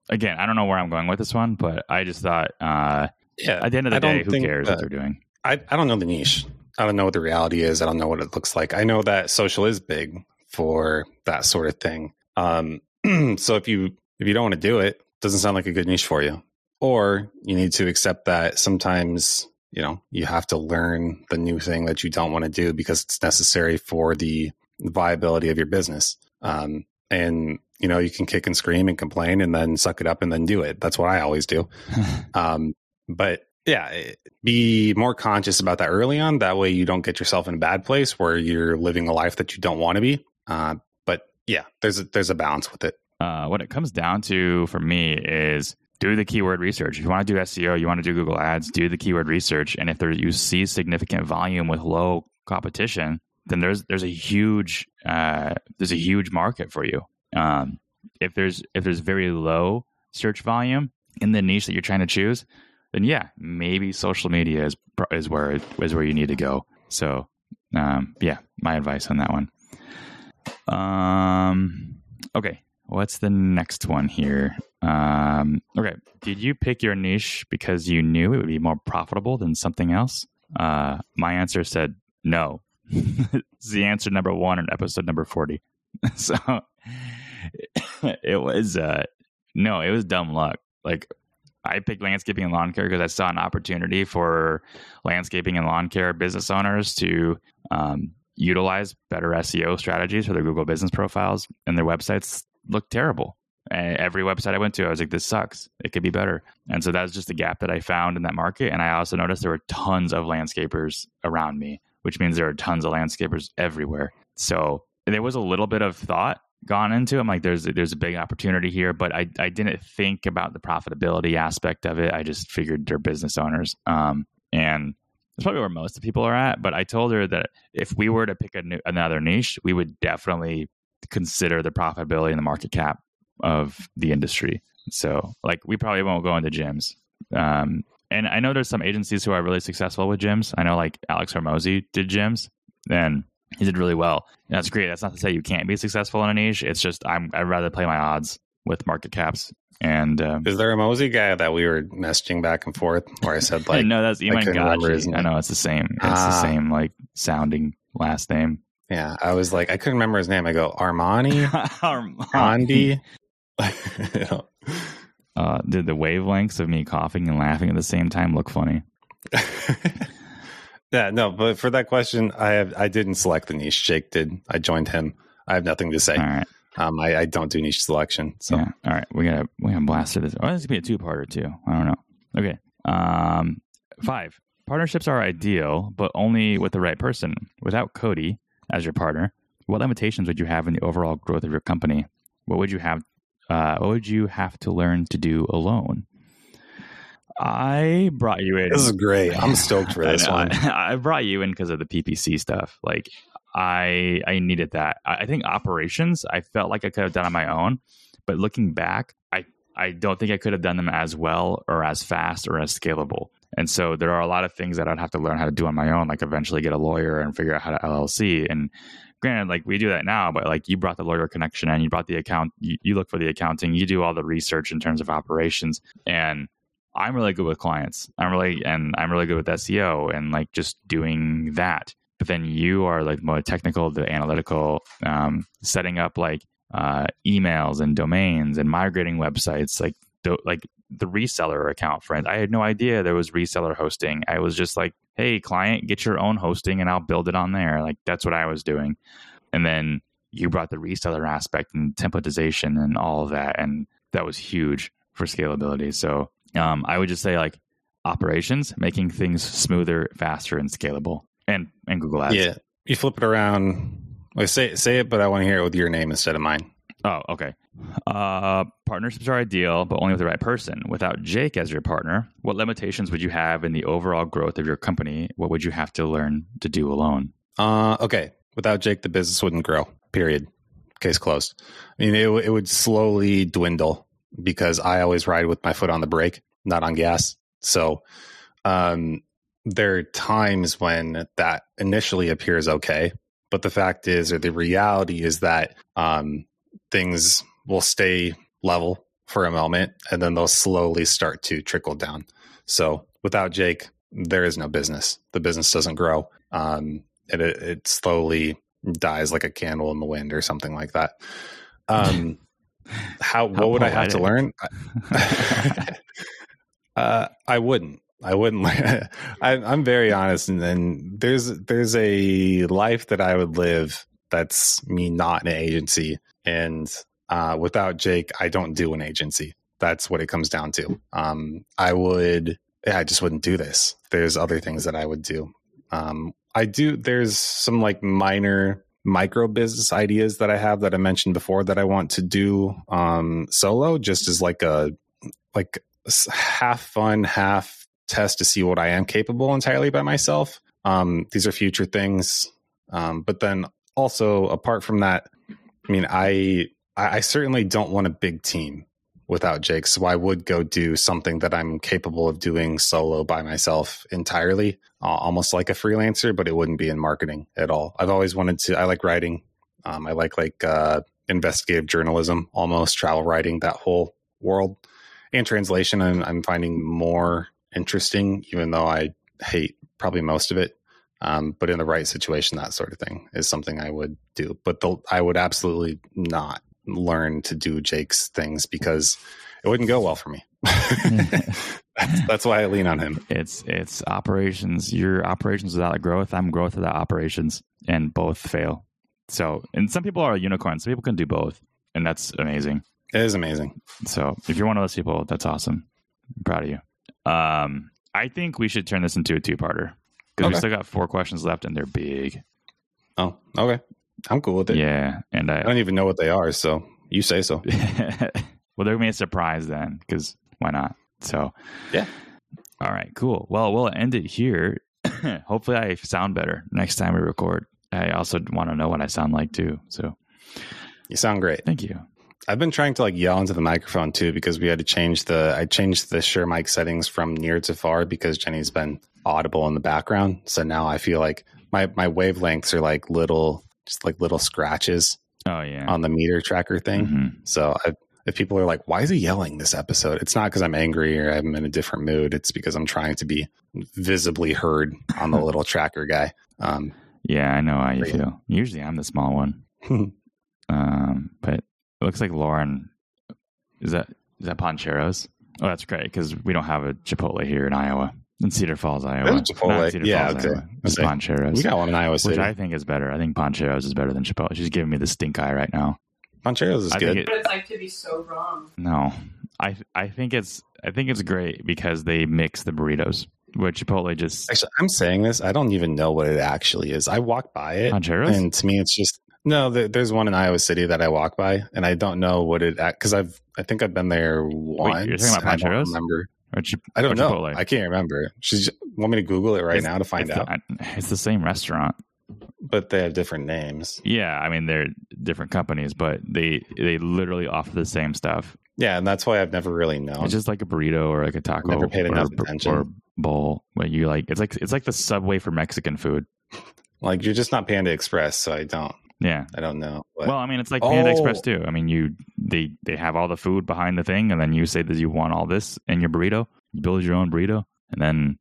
again, I don't know where I'm going with this one, but I just thought, uh, yeah, at the end of the I day, who cares what they're doing? I I don't know the niche. I don't know what the reality is. I don't know what it looks like. I know that social is big for that sort of thing. Um, so if you if you don't want to do it, it, doesn't sound like a good niche for you. Or you need to accept that sometimes you know you have to learn the new thing that you don't want to do because it's necessary for the viability of your business. Um, and you know, you can kick and scream and complain and then suck it up and then do it. That's what I always do. um, but yeah, eh, be more conscious about that early on. That way you don't get yourself in a bad place where you're living a life that you don't want to be. Uh, but yeah, there's a, there's a balance with it. Uh, what it comes down to for me is do the keyword research. If you want to do SEO, you want to do Google Ads, do the keyword research. And if there you see significant volume with low competition, then there's there's a huge uh, there's a huge market for you. Um, if there's if there's very low search volume in the niche that you're trying to choose, then yeah, maybe social media is is where is where you need to go. So um, yeah, my advice on that one. Um, okay, what's the next one here? Um, okay, did you pick your niche because you knew it would be more profitable than something else? Uh, my answer said no. it's the answer number one in episode number forty. so it was uh, no, it was dumb luck. Like I picked landscaping and lawn care because I saw an opportunity for landscaping and lawn care business owners to um, utilize better SEO strategies for their Google business profiles, and their websites look terrible. Every website I went to, I was like, this sucks. It could be better. And so that was just a gap that I found in that market. And I also noticed there were tons of landscapers around me, which means there are tons of landscapers everywhere. So there was a little bit of thought gone into. It. I'm like, there's there's a big opportunity here, but I I didn't think about the profitability aspect of it. I just figured they're business owners, um, and that's probably where most of people are at. But I told her that if we were to pick a new, another niche, we would definitely consider the profitability and the market cap of the industry. So, like, we probably won't go into gyms. Um, and I know there's some agencies who are really successful with gyms. I know, like Alex Hormozi did gyms, and he did really well. And that's great. That's not to say you can't be successful in a niche. It's just I'm I'd rather play my odds with market caps. And uh, is there a Mosey guy that we were messaging back and forth where I said like no, that's Iman Gadzhi. I know it's the same. It's ah. the same like sounding last name. Yeah, I was like I couldn't remember his name. I go Armani, Armani. know. uh, did the wavelengths of me coughing and laughing at the same time look funny? Yeah, no, but for that question, I have I didn't select the niche. Jake did. I joined him. I have nothing to say. All right. Um, I, I don't do niche selection. So yeah. all right, we gotta we gotta blast through this. Oh, this could be a two parter too. I don't know. Okay. Um, five partnerships are ideal, but only with the right person. Without Cody as your partner, what limitations would you have in the overall growth of your company? What would you have? Uh, what would you have to learn to do alone? I brought you in. This is great. I'm stoked for this one. I brought you in because of the PPC stuff. Like I I needed that. I think operations I felt like I could have done on my own, but looking back, I I don't think I could have done them as well or as fast or as scalable. And so there are a lot of things that I'd have to learn how to do on my own, like eventually get a lawyer and figure out how to LLC. And granted, like we do that now, but like you brought the lawyer connection and you brought the account, you, you look for the accounting, you do all the research in terms of operations. And I'm really good with clients. I'm really and I'm really good with SEO and like just doing that. But then you are like more technical, the analytical, um, setting up like uh, emails and domains and migrating websites, like the, like the reseller account. Friends, I had no idea there was reseller hosting. I was just like, hey, client, get your own hosting and I'll build it on there. Like that's what I was doing. And then you brought the reseller aspect and templatization and all of that, and that was huge for scalability. So um, I would just say like operations, making things smoother, faster, and scalable, and and Google Ads. Yeah, you flip it around. Like say say it, but I want to hear it with your name instead of mine. Oh, okay. Uh, partnerships are ideal, but only with the right person. Without Jake as your partner, what limitations would you have in the overall growth of your company? What would you have to learn to do alone? Uh, okay. Without Jake, the business wouldn't grow. Period. Case closed. I mean, it, it would slowly dwindle because I always ride with my foot on the brake, not on gas. So um, there are times when that initially appears okay, but the fact is, or the reality is that um, things will stay level for a moment and then they'll slowly start to trickle down. So without Jake, there is no business. The business doesn't grow. Um, it, it slowly dies like a candle in the wind or something like that. Um, how, what would I have to learn? uh, I wouldn't. I wouldn't. I, am very honest, and then there's there's a life that I would live That's me not in an agency. And uh, without Jake, I don't do an agency. That's what it comes down to. Um, I would, yeah, I just wouldn't do this. There's other things that I would do. Um, I do, there's some like minor micro business ideas that I have that I mentioned before that I want to do um, solo, just as like a, like half fun, half test to see what I am capable entirely by myself. Um, these are future things. Um, but then also apart from that, I mean, I I certainly don't want a big team without Jake. So I would go do something that I'm capable of doing solo by myself entirely, uh, almost like a freelancer, but it wouldn't be in marketing at all. I've always wanted to, I like writing. Um, I like like uh, investigative journalism, almost travel writing, that whole world and translation. And I'm finding more interesting, even though I hate probably most of it. Um, but in the right situation, that sort of thing is something I would do. But the, I would absolutely not learn to do Jake's things because it wouldn't go well for me. that's, that's, why I lean on him. It's it's operations. Your operations without growth. I'm growth without operations, and both fail. So, and some people are unicorns. Some people can do both, and that's amazing. It is amazing. So, if you're one of those people, that's awesome. I'm proud of you. Um, I think we should turn this into a two-parter because okay. we still got four questions left, and they're big. Oh, okay. I'm cool with it. Yeah, and I, I don't even know what they are, so you say so. well, they're gonna be a surprise then, because why not? So, yeah. All right, cool. Well, we'll end it here. Hopefully, I sound better next time we record. I also want to know what I sound like too. So, you sound great. Thank you. I've been trying to like yell into the microphone too because we had to change the I changed the Shure mic settings from near to far because Jenny's been audible in the background. So now I feel like my my wavelengths are like little just like little scratches. Oh yeah, on the meter tracker thing. Mm-hmm. So I, if people are like, "Why is he yelling this episode?" It's not because I'm angry or I'm in a different mood. It's because I'm trying to be visibly heard on the little tracker guy. Um, yeah, I know how you feel. Usually, I'm the small one. um, but it looks like Lauren. Is that is that Pancheros? Oh, that's great because we don't have a Chipotle here in Iowa. In Cedar Falls, Iowa. Chipotle. Cedar yeah, Falls, okay. Iowa. It's okay. Pancheros. We got one in Iowa City. Which I think is better. I think Pancheros is better than Chipotle. She's giving me the stink eye right now. Pancheros is I good. It, what it's like to be so wrong. No. I I think it's I think it's great because they mix the burritos. Where Chipotle just Actually, I'm saying this. I don't even know what it actually is. I walk by it. Pancheros? And to me it's just no, there's one in Iowa City that I walk by, and I don't know what it because I've I think I've been there once. Wait, you're talking about Pancheros? I don't remember. I don't know. I can't remember. She's want me to Google it right it's, now to find out. The, it's the same restaurant, but they have different names. Yeah, I mean they're different companies, but they they literally offer the same stuff. Yeah, and that's why I've never really known. It's just like a burrito or like a taco. Never paid or, enough attention. Or bowl. Where you like it's like it's like the subway for Mexican food. like you're just not Panda Express, so I don't. Yeah, I don't know. But... Well, I mean, it's like Panda oh. Express too. I mean, you they they have all the food behind the thing, and then you say that you want all this in your burrito. You build your own burrito, and then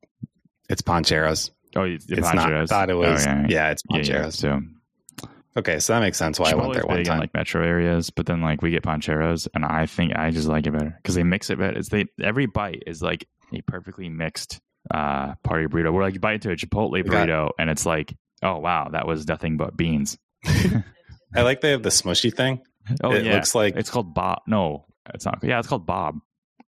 it's Pancheros. Oh, it's, it's Pancheros. not. Thought it was. Oh, yeah, yeah, it's Pancheros. Yeah, yeah. So okay, so that makes sense why Chipotle's I went there one time. In, like metro areas, but then like we get Pancheros, and I think I just like it better because they mix it better. It's they every bite is like a perfectly mixed uh party burrito. Where like you bite into a Chipotle burrito, and it's like, oh wow, that was nothing but beans. I like they have the smushy thing. Oh it yeah, looks like it's called Bob. No, it's not. Yeah, it's called Bob.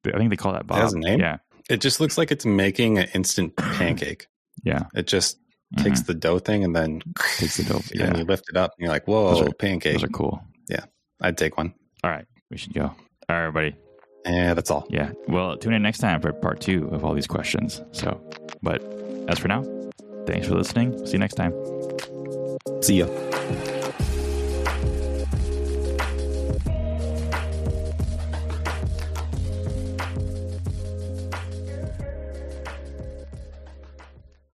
I think they call that Bob. It has a name. Yeah, it just looks like it's making an instant pancake. Yeah, it just mm-hmm. takes the dough thing and then takes the dough. Yeah, and you lift it up and you're like, whoa, those are, pancake. Those are cool. Yeah, I'd take one. All right, we should go. All right, everybody. Yeah, that's all. Yeah. Well, tune in next time for part two of all these questions. So, but as for now, thanks for listening. See you next time. See ya.